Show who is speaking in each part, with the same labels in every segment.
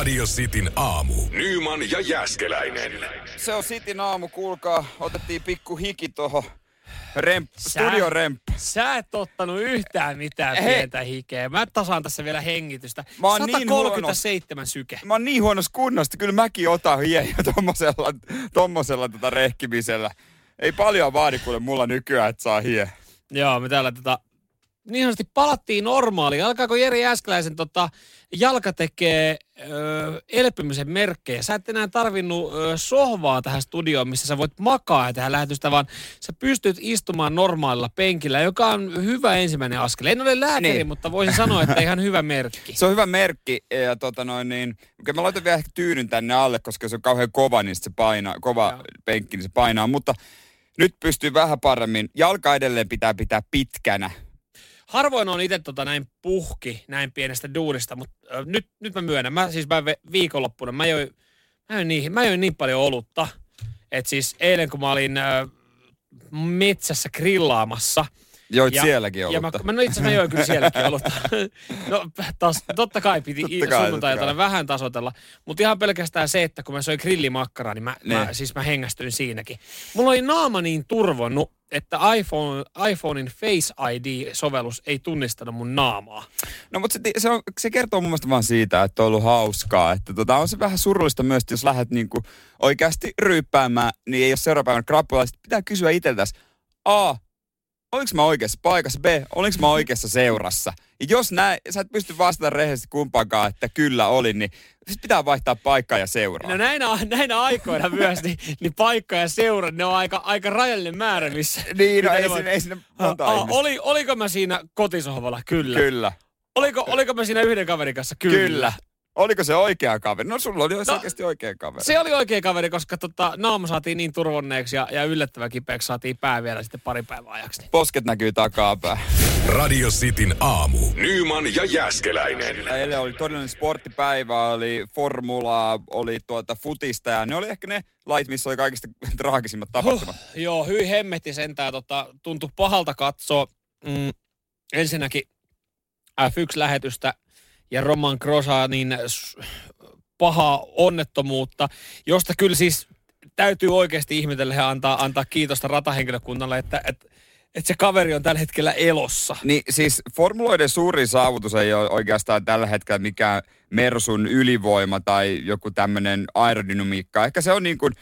Speaker 1: Radio Cityn aamu. Nyman ja Jäskeläinen.
Speaker 2: Se on Sitin aamu, kuulkaa. Otettiin pikku hiki tuohon remp,
Speaker 3: Sä-
Speaker 2: studioremppa.
Speaker 3: Sä et ottanut yhtään mitään
Speaker 2: Hei.
Speaker 3: pientä hikeä. Mä tasaan tässä vielä hengitystä.
Speaker 2: Mä oon niin
Speaker 3: 137 syke.
Speaker 2: Mä oon niin huonossa kunnossa, kyllä mäkin otan hieniä tommosella, tommosella tota rehkimisellä. Ei paljon vaadi kuule mulla nykyään, että saa hie.
Speaker 3: Joo, me täällä tota, niin sanotusti palattiin normaaliin. Alkaako Jeri Äskeläisen tota, jalka tekee ö, elpymisen merkkejä? Sä et enää tarvinnut ö, sohvaa tähän studioon, missä sä voit makaa ja tähän lähetystä, vaan sä pystyt istumaan normaalilla penkillä, joka on hyvä ensimmäinen askel. En ole lääkäri,
Speaker 2: Niin.
Speaker 3: mutta voisin sanoa, että ihan hyvä merkki.
Speaker 2: Se on hyvä merkki ja tota noin niin, okei, mä laitan vielä ehkä tyynyn tänne alle, koska se on kauhean kova, niin se painaa, kova
Speaker 3: Joo.
Speaker 2: penkki, niin se painaa, mutta nyt pystyy vähän paremmin. Jalka edelleen pitää pitää pitkänä.
Speaker 3: Harvoin on itse tota näin puhki näin pienestä duunista, mutta ö, nyt, nyt mä myönnän. Mä siis mä viikonloppuna, mä join, mä join, niin, mä join niin paljon olutta, että siis eilen kun mä olin ö, metsässä grillaamassa.
Speaker 2: Joit sielläkin
Speaker 3: ja mä,
Speaker 2: olutta.
Speaker 3: mä, no itse mä join kyllä sielläkin olutta. No taas, totta kai piti sunnuntailtana vähän tasotella. Mutta ihan pelkästään se, että kun mä söin grillimakkaraa, niin mä, mä,
Speaker 2: Ne.
Speaker 3: siis mä hengästyin siinäkin. Mulla oli naama niin turvonnut, että iPhone, iPhonein Face ID-sovellus ei tunnistanut mun naamaa.
Speaker 2: No mutta se, se, on, se kertoo mun mielestä vaan siitä, että on ollut hauskaa. Että tota, on se vähän surullista myös, jos lähdet niinku oikeasti ryyppäämään, niin ei ole seuraavan päivän krapula. Sitten pitää kysyä itseltäsi, A, olinko mä oikeassa paikassa, B, olinko mä oikeassa seurassa. Ja jos näin, sä et pysty vastaamaan rehellisesti kumpaankaan, että kyllä olin, niin sit pitää vaihtaa paikkaa ja seuraa.
Speaker 3: No näinä, näinä aikoina myös, niin, niin paikka ja seura, ne on aika, aika rajallinen määrä, missä...
Speaker 2: niin, no ei
Speaker 3: voi-
Speaker 2: sinne, ei sinne monta
Speaker 3: Aa,
Speaker 2: ihmistä.
Speaker 3: oli, oliko mä siinä kotisohvalla? Kyllä.
Speaker 2: Kyllä.
Speaker 3: Oliko, oliko mä siinä yhden kaverin kanssa? Kyllä.
Speaker 2: Kyllä. Oliko se oikea kaveri? No sulla oli
Speaker 3: No,
Speaker 2: oikeasti oikea kaveri.
Speaker 3: Se oli oikea kaveri, koska tota, naama saatiin niin turvonneeksi ja, ja yllättävän kipeäksi saatiin pää vielä sitten pari päivää ajaksi.
Speaker 2: Posket näkyy takapäin.
Speaker 1: Radio Cityn aamu. Nyman ja Jäskeläinen.
Speaker 2: Eilen oli todellinen sporttipäivä, oli formulaa, oli tuota futista ja ne oli ehkä ne lait, missä oli kaikista traagisimmat tapahtumat.
Speaker 3: Huh, joo, hyi hemmetti sentään. Tota, tuntui pahalta katsoa. Mm, ensinnäkin F1-lähetystä ja Roman Grosanin pahaa onnettomuutta, josta kyllä siis täytyy oikeasti ihmetellä ja antaa, antaa kiitosta ratahenkilökunnalle, että, että, että se kaveri on tällä hetkellä elossa.
Speaker 2: Niin siis formuloiden suurin saavutus ei ole oikeastaan tällä hetkellä mikään Mersun ylivoima tai joku tämmöinen aerodynamiikka. Ehkä se on niin kuin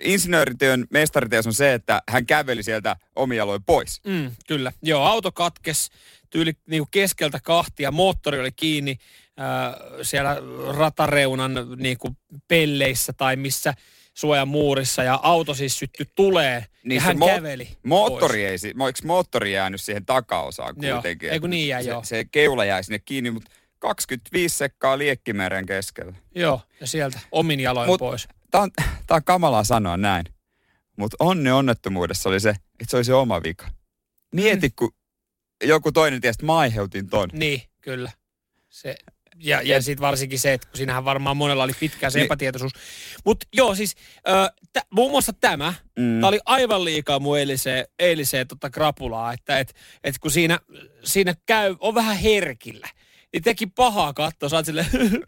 Speaker 2: insinöörityön mestariteos on se, että hän käveli sieltä omialoin pois.
Speaker 3: Mm, kyllä. Joo, auto katkes tyyli niin keskeltä kahtia, moottori oli kiinni äh, siellä ratareunan niin kuin pelleissä tai missä suojamuurissa ja auto siis syttyi tulee
Speaker 2: Niin
Speaker 3: ja hän
Speaker 2: mo-
Speaker 3: käveli
Speaker 2: Moottori ei, si- mo- eikö moottori jäänyt siihen takaosaan
Speaker 3: Joo,
Speaker 2: kuitenkin?
Speaker 3: ei kun niin jäi,
Speaker 2: se,
Speaker 3: joo.
Speaker 2: se keula jäi sinne kiinni, mutta 25 sekkaa liekkimeren keskellä.
Speaker 3: Pois. Joo, ja sieltä omin jaloin
Speaker 2: Mut-
Speaker 3: pois.
Speaker 2: Tämä on, tää on kamalaa sanoa näin, mutta onni onnettomuudessa oli se, että se oli se oma vika. Mieti,
Speaker 3: Mm.
Speaker 2: kun joku toinen tiesi, että mä aiheutin ton.
Speaker 3: Niin, kyllä. Se, ja, ja sitten varsinkin se, että kun siinähän varmaan monella oli pitkään se
Speaker 2: Niin.
Speaker 3: epätietoisuus. Mutta joo, siis ö, tä, muun muassa tämä,
Speaker 2: Mm.
Speaker 3: Tämä oli aivan liikaa mun eiliseen, eiliseen tota krapulaa, että et, et kun siinä, siinä käy, on vähän herkillä, niin teki pahaa katsoa, sä oot silleen,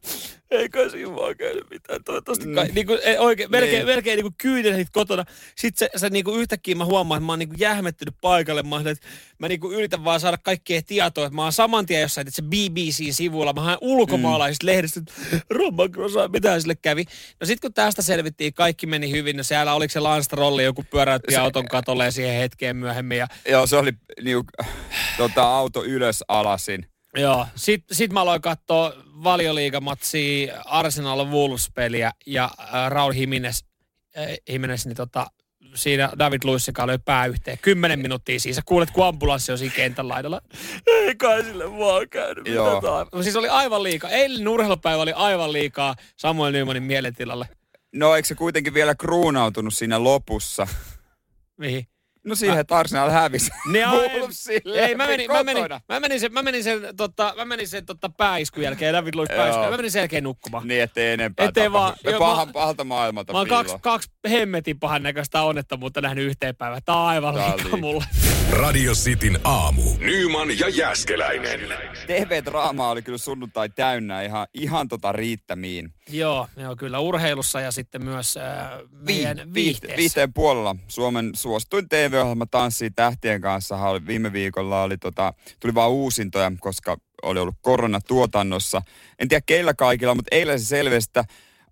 Speaker 3: ei kai siinä vaan käynyt mitään, toivottavasti kai.
Speaker 2: Mm.
Speaker 3: Niin kuin, ei, oikein, melkein,
Speaker 2: Niin.
Speaker 3: melkein niin kyynelit kotona. Sitten se, se niin kuin yhtäkkiä mä huomaan, että mä oon niin kuin jähmettynyt paikalle. Mä, että mä niin kuin yritän vaan saada kaikkea tietoa, mä oon saman tien jossain, että se BBC-sivulla, mä haen ulkomaalaisista mm. lehdistä, että Roman Grosa, mitä sille kävi. No sitten kun tästä selvittiin, kaikki meni hyvin, no siellä oliko se Lance joku pyöräytti
Speaker 2: Se-
Speaker 3: auton katolle siihen hetkeen myöhemmin. Ja,
Speaker 2: Joo, se oli niinku, tota, auto ylös alasin.
Speaker 3: Joo, sitten sit mä aloin katsoa valioliigamatsia Arsenal Wolves-peliä ja äh, Raul Jimenez, äh, Jimenez niin tota, siinä David Luissin kanssa löi pää yhteen. Kymmenen minuuttia siis. Sä kuulet, kun ambulanssi on siinä kentän laidalla. Ei kai sille vaan käynyt.
Speaker 2: Joo.
Speaker 3: Mitä tää- Siis oli aivan liikaa. Eilen urheilupäivä oli aivan liikaa Samuel Nymanin mielentilalle.
Speaker 2: No eikö se kuitenkin vielä kruunautunut siinä lopussa?
Speaker 3: Mihin?
Speaker 2: No siihen, että Arsenal hävisi.
Speaker 3: Ne on- Ei, mä menin, mä menin, mä menin sen, mä menin sen, tota, mä menin sen tota, pääiskun jälkeen, David Luiz pääiskun, mä menin sen jälkeen nukkumaan.
Speaker 2: Niin, ettei enempää
Speaker 3: Ettei vaan-
Speaker 2: tapahdu.
Speaker 3: joo,
Speaker 2: Pahan,
Speaker 3: mä-
Speaker 2: pahalta maailmalta
Speaker 3: Mä oon kaksi, kaksi hemmetin pahan näköistä onnettomuutta nähnyt yhteen päivään. Tää on aivan liikaa. mulle.
Speaker 1: Radio Cityn aamu. Nyman ja Jäskeläinen.
Speaker 2: TV-draamaa oli kyllä sunnuntai täynnä ihan, ihan tota riittämiin.
Speaker 3: Joo, joo, kyllä urheilussa ja sitten myös äh, meidän
Speaker 2: Vi-
Speaker 3: viihteessä.
Speaker 2: viihteen puolella Suomen suosituin TV-ohjelma Tanssii tähtien kanssa oli viime viikolla oli tota, tuli vaan uusintoja, koska oli ollut korona tuotannossa. En tiedä keillä kaikilla, mutta eilen se selvisi, että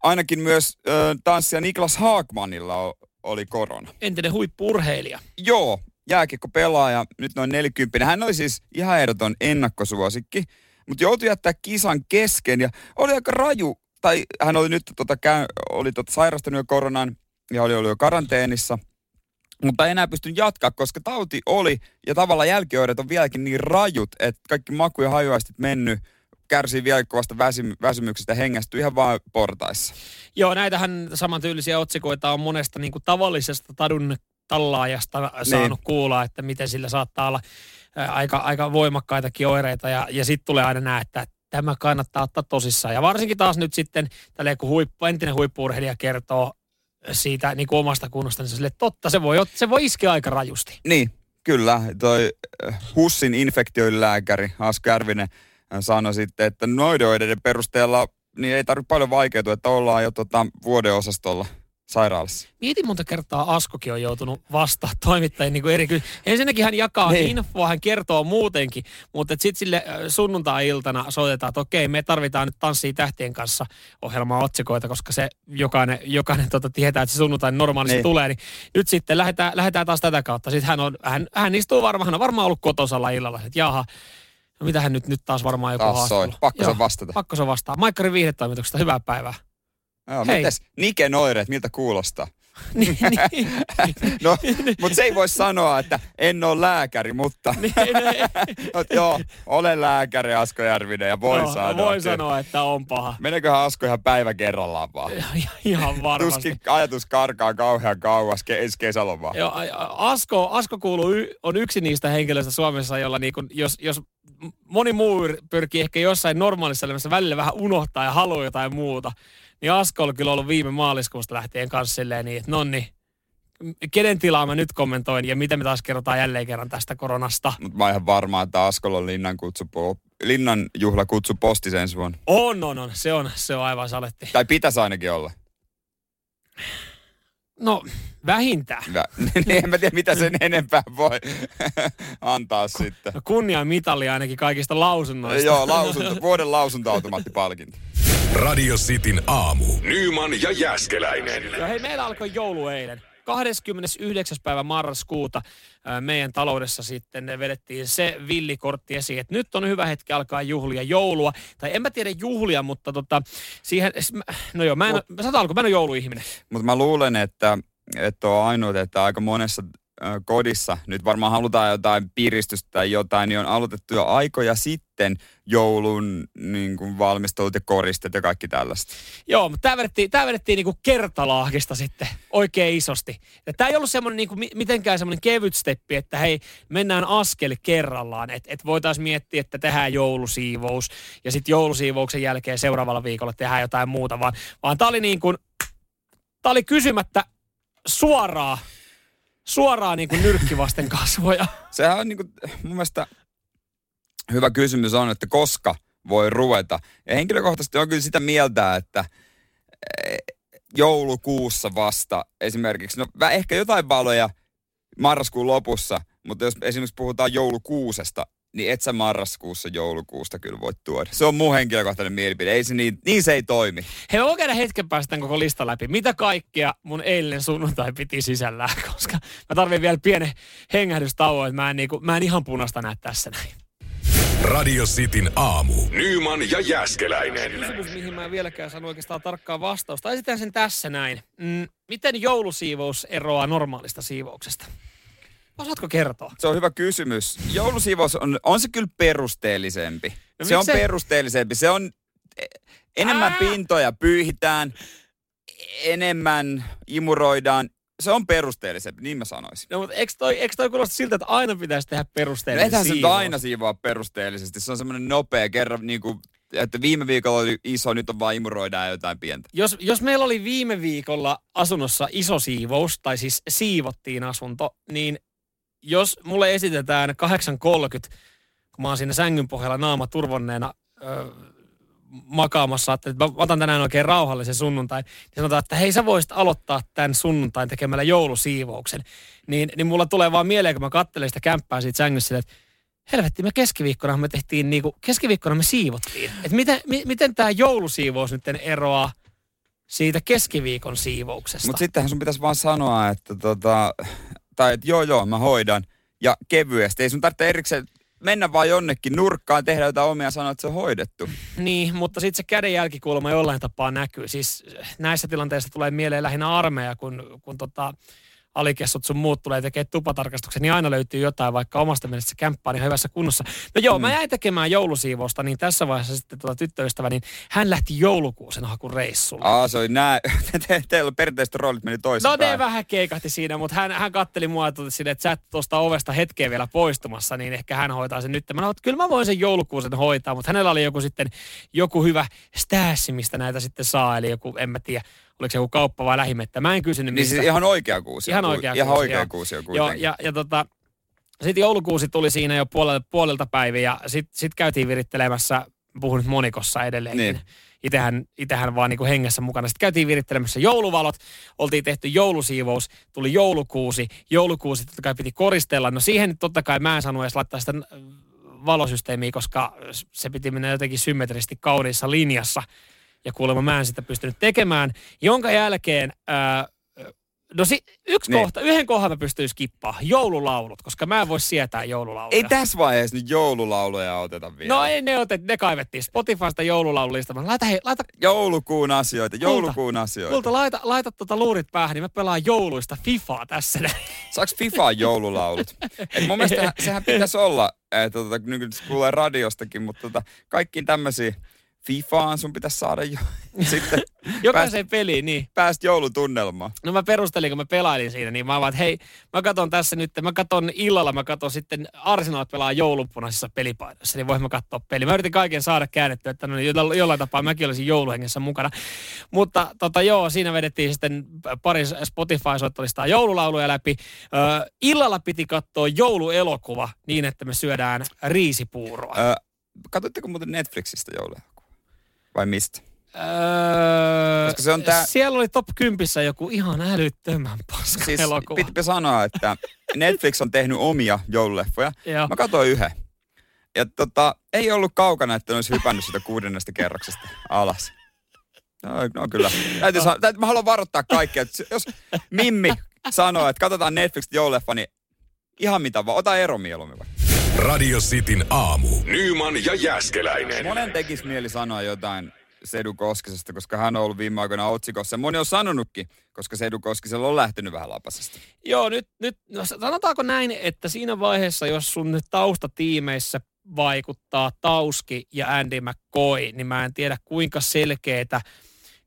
Speaker 2: ainakin myös ö, tanssija Niklas Haakmanilla oli korona.
Speaker 3: Entinen huippuurheilija.
Speaker 2: Joo, jääkiekko pelaaja, nyt noin 40. Hän oli siis ihan ehdoton ennakkosuosikki, mutta joutui jättää kisan kesken ja oli aika raju, tai hän oli nyt tota, käy, oli tota, sairastunut jo koronan ja oli ollut jo karanteenissa, mutta enää pystynyt jatkaa, koska tauti oli ja tavallaan jälkioireet on vieläkin niin rajut, että kaikki maku- ja hajuaistit mennyt, kärsii vielä kovasta väsy- väsymyksestä, hengästyy ihan vaan portaissa.
Speaker 3: Joo, näitähän samantyylisiä otsikoita on monesta niin kuin tavallisesta tadun tallaajasta saanut
Speaker 2: Niin.
Speaker 3: kuulla, että miten sillä saattaa olla aika, aika voimakkaitakin oireita. Ja, ja sitten tulee aina nämä, että tämä kannattaa ottaa tosissaan. Ja varsinkin taas nyt sitten, tälleen kun huippu, entinen huippuurheilija kertoo siitä niin kuin omasta kunnosta, niin että totta, se voi, se voi iskeä aika rajusti.
Speaker 2: Niin, kyllä. Toi äh, HUSin infektioilääkäri Asko Järvinen äh, sanoi sitten, että noiden perusteella niin ei tarvitse paljon vaikeutua, että ollaan jo tota vuodeosastolla sairaalassa.
Speaker 3: Mietin monta kertaa Askokin on joutunut vastaan toimittajien niin eri ky- Ensinnäkin hän jakaa
Speaker 2: Niin.
Speaker 3: infoa, hän kertoo muutenkin, mutta sitten sille sunnuntai-iltana soitetaan, että okei, me tarvitaan nyt Tanssii tähtien kanssa ohjelmaa otsikoita, koska se jokainen, jokainen tota, tietää, että se sunnuntai normaalisti
Speaker 2: Niin.
Speaker 3: tulee, niin nyt sitten lähdetään, lähdetään taas tätä kautta. Sitten hän, on, hän, hän istuu varmaan, hän on varmaan ollut kotosalla illalla, että jaha, no mitähän nyt, nyt taas varmaan joku
Speaker 2: Taas
Speaker 3: haastattelu.
Speaker 2: Pakko se vastata.
Speaker 3: Pakko se vastaa. Maikkarin viihdetoimituksesta, hyvää päivää.
Speaker 2: Joo,
Speaker 3: Hei.
Speaker 2: mites Niken oireet, miltä kuulostaa?
Speaker 3: niin, niin.
Speaker 2: No, mutta se ei voi sanoa, että en ole lääkäri, mutta
Speaker 3: Niin,
Speaker 2: no, joo, olen lääkäri Asko Järvinen ja voi
Speaker 3: Joo,
Speaker 2: sanoa.
Speaker 3: Voi
Speaker 2: kyllä.
Speaker 3: sanoa, että on paha.
Speaker 2: Meneköhän Asko ihan päivä kerrallaan vaan?
Speaker 3: Ihan varmasti.
Speaker 2: Tuskin ajatus karkaa kauhean kauas ke- ensi kesälomaa.
Speaker 3: Joo, Asko, Asko kuuluu, y- on yksi niistä henkilöistä Suomessa, jolla niin kun, jos, jos moni muu yr- pyrkii ehkä jossain normaalissa elämässä välillä vähän unohtaa ja haluaa jotain muuta, niin Asko on kyllä ollut viime maaliskuusta lähtien kanssa silleen niin, että nonni, kenen tilaa mä nyt kommentoin ja mitä me taas kerrotaan jälleen kerran tästä koronasta.
Speaker 2: Mutta mä oon ihan varma, että Askolla on linnan, kutsu, linnan juhla kutsu postis ensi vuonna.
Speaker 3: On, on, on. Se on, se on aivan saletti.
Speaker 2: Tai pitäisi ainakin olla.
Speaker 3: No, vähintään.
Speaker 2: Hyvä. Niin en mä tiedä, mitä sen enempää voi antaa sitten.
Speaker 3: No kunnian mitali ainakin kaikista lausunnoista.
Speaker 2: Joo, lausunto, vuoden lausuntoautomaattipalkinto.
Speaker 1: Radio Cityn aamu. Nyman ja Jäskeläinen.
Speaker 3: Joo, hei, meillä alkoi joulu eilen. 29. päivä marraskuuta meidän taloudessa sitten vedettiin se villikortti esiin, että nyt on hyvä hetki alkaa juhlia joulua. Tai en mä tiedä juhlia, mutta tota, siihen, no joo, mä en, mä sanon alkuun, mä en ole jouluihminen.
Speaker 2: Mutta mä luulen, että, että on ainut, että aika monessa kodissa nyt varmaan halutaan jotain piristystä tai jotain, niin on aloitettu jo aikoja sitten joulun niin kuin valmistelut ja koristet ja kaikki tällaista.
Speaker 3: Joo, mutta tämä vedettiin, tää vedettiin niinku kertalaahista sitten oikein isosti. Tämä ei ollut semmoinen niinku, mi- mitenkään semmoinen kevyt steppi, että hei, mennään askel kerrallaan. Että et voitaisiin miettiä, että tehdään joulusiivous ja sitten joulusiivouksen jälkeen seuraavalla viikolla tehdään jotain muuta. Vaan, vaan tämä oli niin kuin, tää oli kysymättä suoraa, suoraa niin kuin nyrkki vasten kasvoja.
Speaker 2: Sehän on niin kuin, mun mielestä hyvä kysymys on, että koska voi ruveta. Ja henkilökohtaisesti on kyllä sitä mieltä, että eh, joulukuussa vasta esimerkiksi, no ehkä jotain valoja marraskuun lopussa, mutta jos esimerkiksi puhutaan joulukuusesta, niin et sä marraskuussa joulukuusta kyllä voit tuoda. Se on mun henkilökohtainen mielipide. Ei se niin, niin se ei toimi.
Speaker 3: Hei, mä voin käydä hetken päästä tämän koko lista läpi. Mitä kaikkea mun eilinen sunnuntai piti sisällään, koska mä tarvin vielä pienen hengähdystauon, että mä en, niinku, mä en ihan punasta näe tässä näin.
Speaker 1: Radio Cityn aamu. Nyman ja Jäskeläinen.
Speaker 3: Kysymys, mihin mä en vieläkään sano oikeastaan tarkkaa vastausta. Esitän sen tässä näin. Mm, miten joulusiivous eroaa normaalista siivouksesta? Osaatko kertoa?
Speaker 2: Se on hyvä kysymys. Joulusiivous on, on se kyllä perusteellisempi.
Speaker 3: No
Speaker 2: No, se on
Speaker 3: miksei-
Speaker 2: perusteellisempi. Se on eh, enemmän
Speaker 3: Ää!
Speaker 2: pintoja pyyhitään, enemmän imuroidaan. Se on perusteellisempi, niin mä sanoisin.
Speaker 3: No, mutta eikö toi, eikö toi kuulosta siltä, että aina pitäisi tehdä
Speaker 2: No
Speaker 3: perusteellinen
Speaker 2: ethän se nyt
Speaker 3: siivous?
Speaker 2: aina siivoa perusteellisesti. Se on semmoinen nopea kerran, niin kuin, että viime viikolla oli iso, nyt on vaan imuroidaan jotain pientä.
Speaker 3: Jos, jos meillä oli viime viikolla asunnossa iso siivous, tai siis siivottiin asunto, niin jos mulle esitetään 8.30, kun mä oon siinä sängyn pohjalla naama turvonneena öö, makaamassa, että mä otan tänään oikein rauhallisen sunnuntai, niin sanotaan, että hei sä voisit aloittaa tämän sunnuntain tekemällä joulusiivouksen. Niin, niin mulla tulee vaan mieleen, kun mä katselen sitä kämppää siitä sängyssä, että helvetti, me keskiviikkona me tehtiin niinku, keskiviikkona me siivottiin. Että miten, mi, miten tämä joulusiivous nyt eroaa siitä keskiviikon siivouksesta?
Speaker 2: Mutta sittenhän sun pitäisi vaan sanoa, että tota, tai että joo joo, mä hoidan. Ja kevyesti. Ei sun tarvitse erikseen mennä vaan jonnekin nurkkaan, tehdä jotain omia sanoa, että se on hoidettu.
Speaker 3: Niin, mutta sitten se kädenjälkikulma jollain tapaa näkyy. Siis näissä tilanteissa tulee mieleen lähinnä armeija, kun, kun tota, alikessut sun muut tulee tekemään tupatarkastuksen, niin aina löytyy jotain, vaikka omasta mielestä se kämppä on ihan hyvässä kunnossa. No joo, mm. mä jäin tekemään joulusiivousta, niin tässä vaiheessa sitten tuota tyttöystävä, niin hän lähti joulukuusen reissulle.
Speaker 2: Aa, se oli nää, te, teillä perinteiset roolit meni toisinpäin.
Speaker 3: No ne vähän keikahti siinä, mutta hän, hän katteli mua että että sä et tuosta ovesta hetkeä vielä poistumassa, niin ehkä hän hoitaa sen nyt. Mä sanoin, että kyllä mä voin sen joulukuusen hoitaa, mutta hänellä oli joku sitten joku hyvä stäässi, mistä näitä sitten saa, eli joku, en mä tiedä, oliko se joku kauppa vai lähimettä. Mä en kysynyt
Speaker 2: Niin siis ihan oikea kuusi.
Speaker 3: Ihan oikea
Speaker 2: ihan
Speaker 3: kuusi,
Speaker 2: oikea
Speaker 3: joo.
Speaker 2: kuusi on
Speaker 3: Joo, ja, ja tota, sitten joulukuusi tuli siinä jo puolelta, puolelta päiviä ja sitten sit käytiin virittelemässä, puhun nyt monikossa edelleenkin.
Speaker 2: Niin.
Speaker 3: Itähän, itähän vaan niinku hengessä mukana. Sitten käytiin virittelemässä jouluvalot, oltiin tehty joulusiivous, tuli joulukuusi, joulukuusi totta kai piti koristella. No siihen nyt totta kai mä en saanut edes laittaa sitä valosysteemiä, koska se piti mennä jotenkin symmetrisesti kauniissa linjassa. Ja kuulemma mä en sitä pystynyt tekemään, jonka jälkeen ää, No si, yksi
Speaker 2: Niin.
Speaker 3: kohta, yhden kohdan mä pystyin skippaa. Joululaulut, koska mä en voi sietää joululauluja.
Speaker 2: Ei tässä vaiheessa nyt joululauluja oteta vielä.
Speaker 3: No ei ne otet, ne kaivettiin Spotifysta joululaululista. Mä laita, hei, laita,
Speaker 2: Joulukuun asioita, joulukuun asioita.
Speaker 3: kulta, laita, laita tota luurit päähän, niin mä pelaan jouluista Fifaa tässä.
Speaker 2: Saaks FIFA joululaulut? Et mun mielestä sehän- pitäisi olla, että tota, nyt kuulee radiostakin, mutta tota, kaikkiin tämmöisiä FIFAan sun pitäisi saada jo. Sitten
Speaker 3: Jokaiseen peliin, niin.
Speaker 2: pääst joulutunnelmaan.
Speaker 3: No mä perustelin, kun mä pelailin siinä, niin mä vaan, että hei, mä katon tässä nyt, mä katon illalla, mä katon sitten Arsenal pelaa joulupunaisissa pelipaidoissa, niin voin mä katsoa peli. Mä yritin kaiken saada käännettyä, että no, niin jollain, tapaa mäkin olisin jouluhengessä mukana. Mutta tota joo, siinä vedettiin sitten pari Spotify-soittolistaa joululauluja läpi. Ö, illalla piti katsoa jouluelokuva niin, että me syödään riisipuuroa.
Speaker 2: Öö, katoitteko muuten Netflixistä jouluelokuva? Vai mistä?
Speaker 3: Öö,
Speaker 2: Koska se on tää-
Speaker 3: Siellä oli top 10 joku ihan älyttömän paska
Speaker 2: Siis
Speaker 3: elokuva.
Speaker 2: pitipä sanoa, että Netflix on tehnyt omia joululeffoja.
Speaker 3: Joo.
Speaker 2: Mä katsoin yhden. Ja tota, ei ollut kaukana, että ne olisi hypännyt sitä kuudennesta kerroksesta alas. No, no kyllä. Täytyy sanoa, täytyy, mä haluan varoittaa kaikkia, että jos Mimmi sanoo, että katsotaan Netflix joululeffa, niin ihan mitä vaan. Ota ero mieluummin vaikka.
Speaker 1: Radio Cityn aamu. Nyman ja Jäskeläinen.
Speaker 2: Monen tekisi mieli sanoa jotain Sedu Koskisesta, koska hän on ollut viime aikoina otsikossa. Moni on sanonutkin, koska Sedu Koskisella on lähtenyt vähän lapasesta.
Speaker 3: Joo, nyt, nyt no sanotaanko näin, että siinä vaiheessa, jos sun taustatiimeissä vaikuttaa Tauski ja Andy McCoy, niin mä en tiedä kuinka selkeätä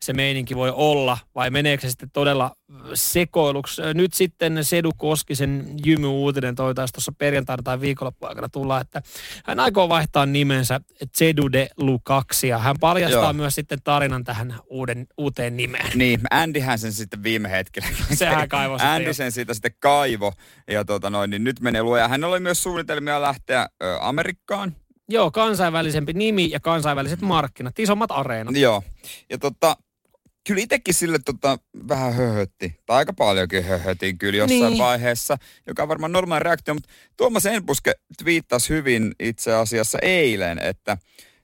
Speaker 3: se meininki voi olla, vai meneekö se sitten todella sekoiluksi. Nyt sitten Sedu Koskisen jymy-uutinen toi taas tuossa perjantaina tai viikonloppuaikana tulla, että hän aikoo vaihtaa nimensä Sedu de Lukaksi, ja hän paljastaa
Speaker 2: Joo.
Speaker 3: myös sitten tarinan tähän uuden, uuteen nimeen.
Speaker 2: Niin, Andyhän sen sitten viime hetkellä.
Speaker 3: Sehän kaivoi sitten
Speaker 2: Andy sen siitä sitten kaivo. Ja tota noin, niin nyt menee luo. Ja hänellä oli myös suunnitelmia lähteä ö, Amerikkaan.
Speaker 3: Joo, kansainvälisempi nimi ja kansainväliset markkinat, isommat areenat.
Speaker 2: Joo. Ja tota, kyllä itsekin sille tota, vähän höhötti. Tai aika paljonkin höhötin kyllä jossain
Speaker 3: Niin.
Speaker 2: vaiheessa, joka on varmaan normaali reaktio. Mutta Tuomas Enpuske twiittasi hyvin itse asiassa eilen, että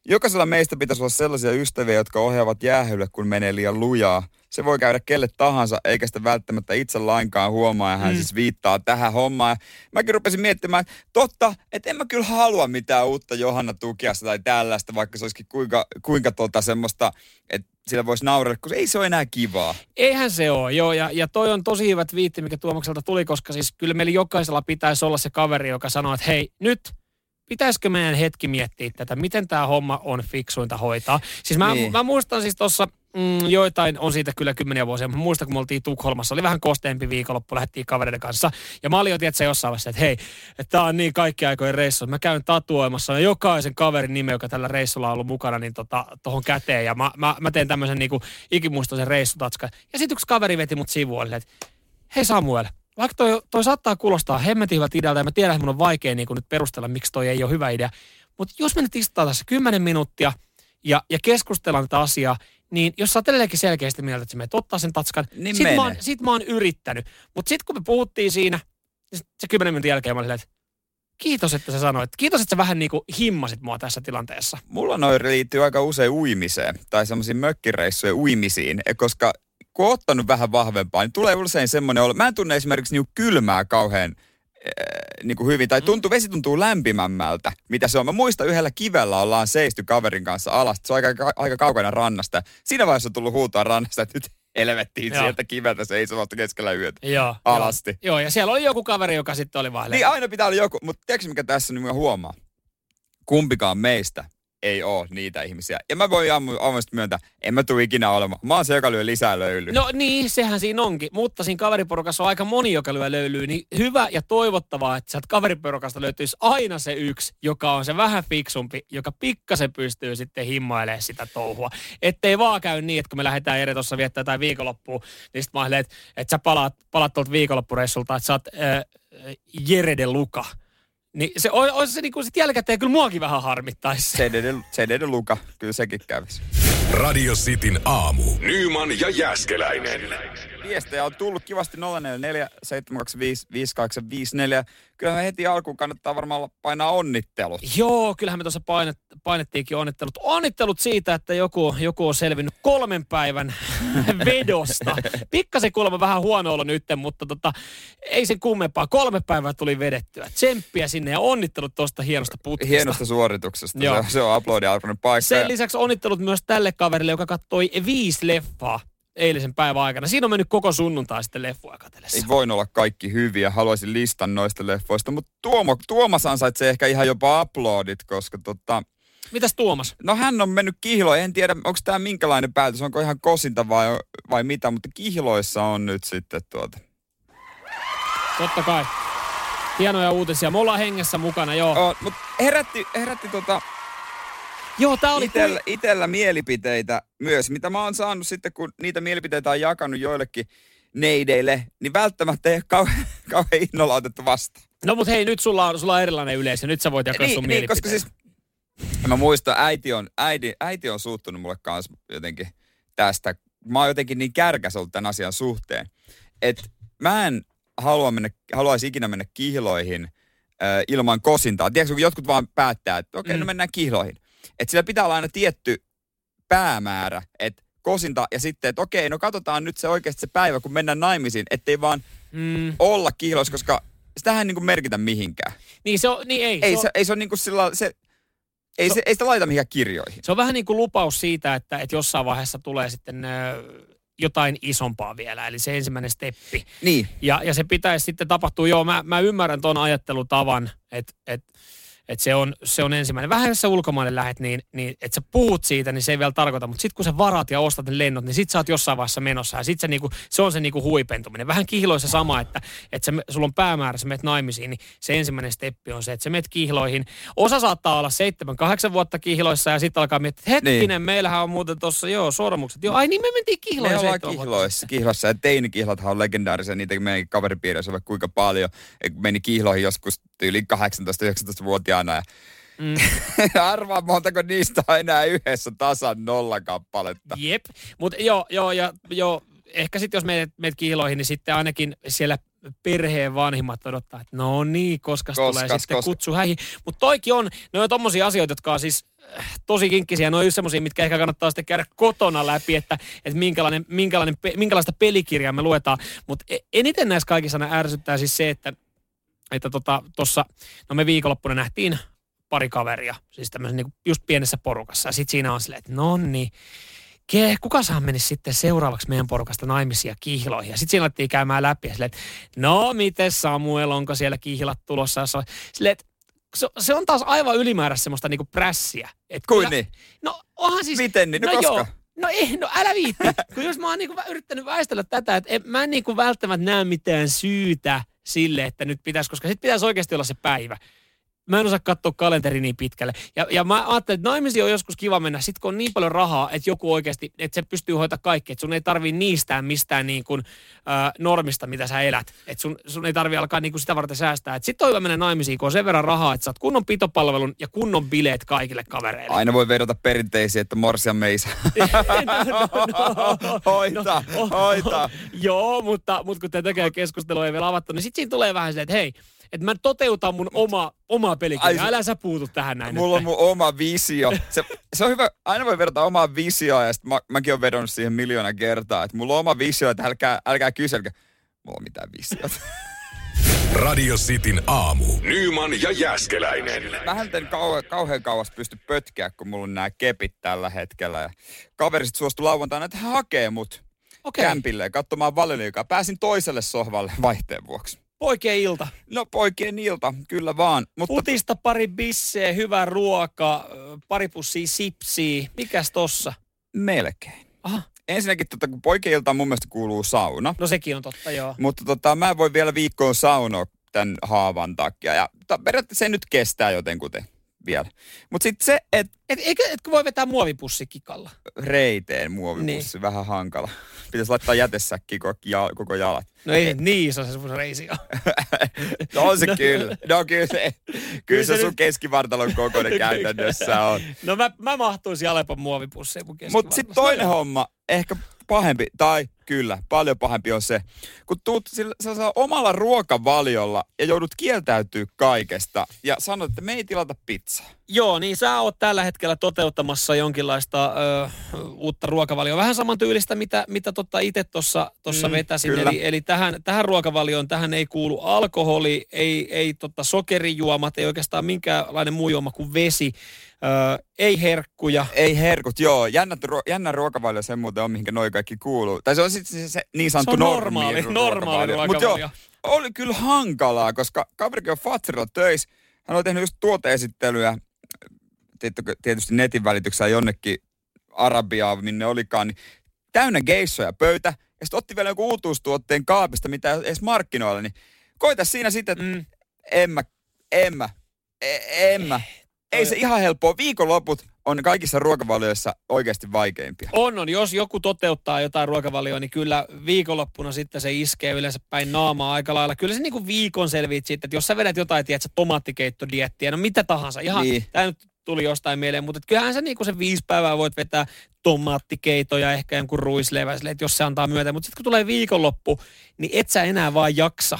Speaker 2: jokaisella meistä pitäisi olla sellaisia ystäviä, jotka ohjaavat jäähylle, kun menee liian lujaa. Se voi käydä kelle tahansa, eikä sitä välttämättä itse lainkaan huomaa, ja hän
Speaker 3: Mm.
Speaker 2: siis viittaa tähän hommaan. Mäkin rupesin miettimään, että totta, että en mä kyllä halua mitään uutta Johanna Tukiasta tai tällaista, vaikka se olisikin kuinka, kuinka tota semmoista, että sillä voisi naurella, kun ei se ole enää kivaa.
Speaker 3: Eihän se ole, joo, ja, ja toi on tosi hyvä twiitti, mikä Tuomakselta tuli, koska siis kyllä meillä jokaisella pitäisi olla se kaveri, joka sanoo, että hei, nyt pitäisikö meidän hetki miettiä tätä, miten tämä homma on fiksuinta hoitaa. Siis mä. Niin. mä muistan siis tuossa mm, joitain, on siitä kyllä kymmeniä vuosia, mä muistan kun me oltiin Tukholmassa, oli vähän kosteempi viikonloppu, lähdettiin kavereiden kanssa, ja mä olin jo tietysti jossain vaiheessa, että hei, että tää on niin kaikki aikojen reissu, mä käyn tatuoimassa jokaisen kaverin nime, joka tällä reissulla on ollut mukana, niin tota, tohon käteen, ja mä, mä, mä teen tämmöisen niinku ikimuistoisen reissutatskan. Ja sitten yksi kaveri veti mut sivuille, että hei Samuel, vaikka toi, toi saattaa kuulostaa hemmetin hyvältä idealta ja mä tiedän, että mun on vaikea niin nyt perustella, miksi toi ei ole hyvä idea. Mutta jos me nyt istutaan tässä 10 minuuttia ja, ja keskustellaan tätä asiaa, niin jos sä oot edelleenkin selkeästi mieltä, että sä menet ottaa sen tatskan,
Speaker 2: Niin
Speaker 3: sit, mä oon, sit mä oon yrittänyt. Mutta sitten kun me puhuttiin siinä, niin se 10 minuutin jälkeen mä olin että kiitos, että sä sanoit. Kiitos, että sä vähän niin kuin himmasit mua tässä tilanteessa.
Speaker 2: Mulla noin liittyy aika usein uimiseen tai semmoisiin mökkireissujen uimisiin, eh, koska kun on ottanut vähän vahvempaa, niin tulee usein semmoinen olo. Mä en tunne esimerkiksi niinku kylmää kauhean äh, niinku hyvin, tai tuntuu, vesi tuntuu lämpimämmältä, mitä se on. Mä muistan yhdellä kivellä ollaan seisty kaverin kanssa alas, se on aika, aika kaukana rannasta. Siinä vaiheessa on tullut huutoa rannasta, että nyt helvettiin
Speaker 3: Joo.
Speaker 2: sieltä kiveltä seisomasta keskellä yötä.
Speaker 3: Joo.
Speaker 2: Alasti.
Speaker 3: Joo, joo, ja siellä oli joku kaveri, joka sitten oli vaan
Speaker 2: Niin aina pitää olla joku, mutta tiedätkö mikä tässä nyt mä huomaa? Kumpikaan meistä ei ole niitä ihmisiä. Ja mä voin avoimesti myöntää, en mä tule ikinä olemaan. Mä oon se, joka lyö lisää löylyä.
Speaker 3: No niin, sehän siinä onkin. Mutta siinä kaveriporukassa on aika moni, joka lyö löylyä. Niin hyvä ja toivottavaa, että sieltä kaveriporukasta löytyisi aina se yksi, joka on se vähän fiksumpi, joka pikkasen pystyy sitten himmailemaan sitä touhua. Ettei vaan käy niin, että kun me lähdetään eri tuossa viettää tai viikonloppua, niin sitten mä että, että sä palaat, palaat tuolta viikonloppureissulta, että sä oot äh, Jere de Luka. Niin se olisi se, niin kuin sit jälkikäteen kyllä muakin vähän harmittaisi.
Speaker 2: CD Luka, kyllä sekin kävisi.
Speaker 1: Radio Cityn aamu. Nyman ja Jäskeläinen.
Speaker 2: Viestejä on tullut kivasti 044 725 5854. Kyllä me heti alkuun kannattaa varmaan painaa onnittelut.
Speaker 3: Joo, kyllähän me tuossa painet, painettiinkin onnittelut. Onnittelut siitä, että joku, joku on selvinnyt kolmen päivän vedosta. Pikkasen kuulemma vähän huono olo nyt, mutta tota, ei sen kummempaa. Kolme päivää tuli vedettyä. Tsemppiä sinne ja onnittelut tuosta hienosta putkesta.
Speaker 2: Hienosta suorituksesta. Se
Speaker 3: Joo.
Speaker 2: on, se on arvoinen paikka.
Speaker 3: Sen lisäksi onnittelut myös tälle kaverille, joka katsoi viisi leffaa eilisen päivän aikana. Siinä on mennyt koko sunnuntai sitten leffoja katsellessa.
Speaker 2: ei voinut olla kaikki hyviä. Haluaisin listan noista leffoista, mutta Tuomo, Tuomas ansaitsee ehkä ihan jopa uploadit, koska tota,
Speaker 3: Mitäs Tuomas?
Speaker 2: no hän on mennyt kihloihin. En tiedä, onko tämä minkälainen päätös, onko ihan kosinta vai, vai mitä, mutta kihloissa on nyt sitten tuota.
Speaker 3: Totta kai. Hienoja uutisia. Me ollaan hengessä mukana, joo.
Speaker 2: Oh, mutta herätti, herätti tota
Speaker 3: Joo, tää oli...
Speaker 2: itellä, itellä mielipiteitä myös, mitä mä oon saanut sitten, kun niitä mielipiteitä on jakanut joillekin neideille, niin välttämättä ei ole kauhean, kauhean innolla otettu vastaan.
Speaker 3: No mut hei, nyt sulla on, sulla on erilainen yleisö. Nyt sä voit jakaa sun
Speaker 2: niin, niin, koska siis mä muistan, äiti on, äiti, äiti on suuttunut mulle kanssa jotenkin tästä. Mä oon jotenkin niin kärkäs ollut tämän asian suhteen, että mä en halua mennä, haluaisi ikinä mennä kihloihin äh, ilman kosintaa. Tiedätkö, kun jotkut vaan päättää, että okei, okay, no
Speaker 3: Mm.
Speaker 2: mennään kihloihin. Että sillä pitää olla aina tietty päämäärä, että kosinta ja sitten, että okei, no katsotaan nyt se oikeasti se päivä, kun mennään naimisiin, ettei vaan
Speaker 3: Mm,
Speaker 2: olla kihloissa, koska sitähän ei niin merkitä mihinkään.
Speaker 3: niin se on, niin ei.
Speaker 2: Ei
Speaker 3: se, on,
Speaker 2: se, ei se ole niin kuin sillä se, ei,
Speaker 3: Se-
Speaker 2: se, ei sitä laita mihinkään kirjoihin.
Speaker 3: se on vähän niin kuin lupaus siitä, että, että jossain vaiheessa tulee sitten jotain isompaa vielä, eli se ensimmäinen steppi.
Speaker 2: Niin.
Speaker 3: Ja, ja se pitäisi sitten tapahtua, joo, mä, mä ymmärrän ton ajattelutavan, että et, et se, on, se on ensimmäinen. Vähän jos sä ulkomaille lähet, niin, niin että sä puhut siitä, niin se ei vielä tarkoita, mutta sitten kun sä varaat ja ostat ne lennot, niin sit sä oot jossain vaiheessa menossa ja sit se, niinku, se on se niinku huipentuminen. Vähän kihloissa sama, että, että sä, sulla on päämäärä, sä menet naimisiin, niin se ensimmäinen steppi on se, että sä menet kihloihin. Osa saattaa olla 7-8 vuotta kihloissa ja sitten alkaa miettiä, että hetkinen, niin. meillähän on muuten tuossa, joo, sormukset. Joo, ai niin me mentiin kihloihin
Speaker 2: Me ollaan
Speaker 3: seitsemän
Speaker 2: kihloissa, kihlossa ja teinikihlathan on legendaarisia, niitä meidän kaveripiirissä vaikka kuinka paljon. Meni kihloihin joskus yli 18-19-vuotiaana ja
Speaker 3: Mm.
Speaker 2: arvaa montako niistä on enää yhdessä tasan nolla kappaletta.
Speaker 3: Jep, mutta joo, joo, ja joo, ehkä sitten jos menet, menet kiiloihin, niin sitten ainakin siellä perheen vanhimmat odottaa, että no niin, koska tulee sitten
Speaker 2: koska.
Speaker 3: kutsu häihin. Mutta toikin on, ne on tommosia asioita, jotka on siis äh, tosi kinkkisiä. Ne on just semmosia, mitkä ehkä kannattaa sitten käydä kotona läpi, että, että minkälainen, minkälainen, minkälaista pelikirjaa me luetaan. Mutta eniten näissä kaikissa aina ärsyttää siis se, että että tota, tossa, no me viikonloppuna nähtiin pari kaveria, siis tämmöisen niin just pienessä porukassa. Ja sitten siinä on silleen, että no niin, ke, kuka saa menisi sitten seuraavaksi meidän porukasta naimisia kihloihin? Ja sitten siinä alettiin käymään läpi ja silleen, että no miten Samuel, onko siellä kihlat tulossa? Ja se on, silleen, että se, se on taas aivan ylimääräistä semmoista niinku prässiä. Et
Speaker 2: Kuin
Speaker 3: kyllä-
Speaker 2: niin?
Speaker 3: No onhan siis...
Speaker 2: Miten niin? No koska?
Speaker 3: Joo, no ei, no älä viitti. Kun jos mä oon niinku yrittänyt väistellä tätä, että en, mä en niinku välttämättä näe mitään syytä sille, että nyt pitäisi, koska sitten pitäisi oikeasti olla se päivä. Mä en osaa katsoa kalenteri niin pitkälle. Ja, ja mä ajattelin, että naimisiin on joskus kiva mennä, sit kun on niin paljon rahaa, että joku oikeasti, että se pystyy hoitamaan kaikki, että sun ei tarvii niistää mistään niin kuin, äh, normista, mitä sä elät. Että sun, sun ei tarvii alkaa niin kuin sitä varten säästää. Että sit on hyvä mennä naimisiin, kun on sen verran rahaa, että saat kunnon pitopalvelun ja kunnon bileet kaikille kavereille.
Speaker 2: Aina voi vedota perinteisiin, että morsia meisa. hoita, no, hoita.
Speaker 3: Joo, mutta, mutta kun tätäkään keskustelua ei vielä avattu, niin sitten siinä tulee vähän silleen, että hei, että mä toteutan mun oma, oma pelikirja. Älä sä puutu tähän näin.
Speaker 2: Mulla nyt. on mun oma visio. Se, se on hyvä, aina voi verrata omaa visioa ja sit mä, mäkin olen vedonnut siihen miljoona kertaa. Että mulla on oma visio, että älkää, älkää kyselkää. Mulla on mitään visiota.
Speaker 1: Radio Cityn aamu. Nyman ja Jäskeläinen.
Speaker 2: Mä en kauhe, kauhean kauas pysty pötkeä, kun mulla on nämä kepit tällä hetkellä. Ja kaveriset suostu lauantaina, että hän hakee mut okay. kämpille katsomaan valioliikaa. Pääsin toiselle sohvalle vaihteen vuoksi.
Speaker 3: Poikien ilta.
Speaker 2: No poikien ilta, kyllä vaan.
Speaker 3: Mutta... Putista pari bisseä, hyvä ruoka, pari pussia sipsiä. Mikäs tossa?
Speaker 2: Melkein. Aha. Ensinnäkin, tota, kun poikien ilta mun mielestä kuuluu sauna.
Speaker 3: No sekin on totta, joo.
Speaker 2: Mutta tota, mä en voi vielä viikkoon saunoa tämän haavan takia. Ja ta, periaatteessa se nyt kestää jotenkuten vielä. Mutta sitten se, että...
Speaker 3: Et, eikö, etkö voi vetää muovipussi kikalla?
Speaker 2: Reiteen muovipussi, niin. vähän hankala. Pitäisi laittaa jätesäkki koko, koko jalat.
Speaker 3: No ei niin iso se sun reisi
Speaker 2: no on se no. kyllä. No kyllä se, kyllä se, se sun nyt... keskivartalon kokoinen käytännössä on.
Speaker 3: No mä, mä mahtuisin Alepan muovipussiin mun
Speaker 2: Mutta sitten toinen homma, ehkä pahempi, tai kyllä, paljon pahempi on se, kun tuut sillä, sä omalla ruokavaliolla ja joudut kieltäytyä kaikesta ja sanot, että me ei tilata pizzaa.
Speaker 3: Joo, niin sä oot tällä hetkellä toteuttamassa jonkinlaista ö, uutta ruokavalioa. Vähän samantyylistä, mitä, mitä tota itse tuossa mm, vetäsin. Eli, eli tähän, tähän ruokavalioon tähän ei kuulu alkoholi, ei, ei tota sokerijuomat, ei oikeastaan minkäänlainen muu juoma kuin vesi. Ö, ei herkkuja.
Speaker 2: Ei herkut, joo. Jännä, jännä ruokavalio se muuten on, mihinkä noi kaikki kuuluu. Tai se on sitten se, se niin sanottu
Speaker 3: se on normaali, normi, normaali ruokavalio. Mutta joo,
Speaker 2: oli kyllä hankalaa, koska kaverikin on Fatserilla töissä. Hän oli tehnyt just tuoteesittelyä tietysti netin välityksellä jonnekin Arabiaan, minne olikaan, niin täynnä geissoja pöytä. Ja sitten otti vielä joku uutuustuotteen kaapista, mitä edes markkinoilla, niin koita siinä sitten, että mm. en mä, en mä, e- en mä. Ei se ihan helppoa. Viikonloput on kaikissa ruokavalioissa oikeasti vaikeimpia.
Speaker 3: On, on. Jos joku toteuttaa jotain ruokavalioa, niin kyllä viikonloppuna sitten se iskee yleensä päin naamaa aika lailla. Kyllä se niin kuin viikon selviit sitten, että jos sä vedät jotain, tiedätkö, tomaattikeittodiettiä, no mitä tahansa. Ihan, niin. tämä nyt tuli jostain mieleen, mutta kyllähän sä niinku se viisi päivää voit vetää tomaattikeitoja, ehkä jonkun ruisleväiselle, että jos se antaa myötä. Mutta sitten kun tulee viikonloppu, niin et sä enää vaan jaksa.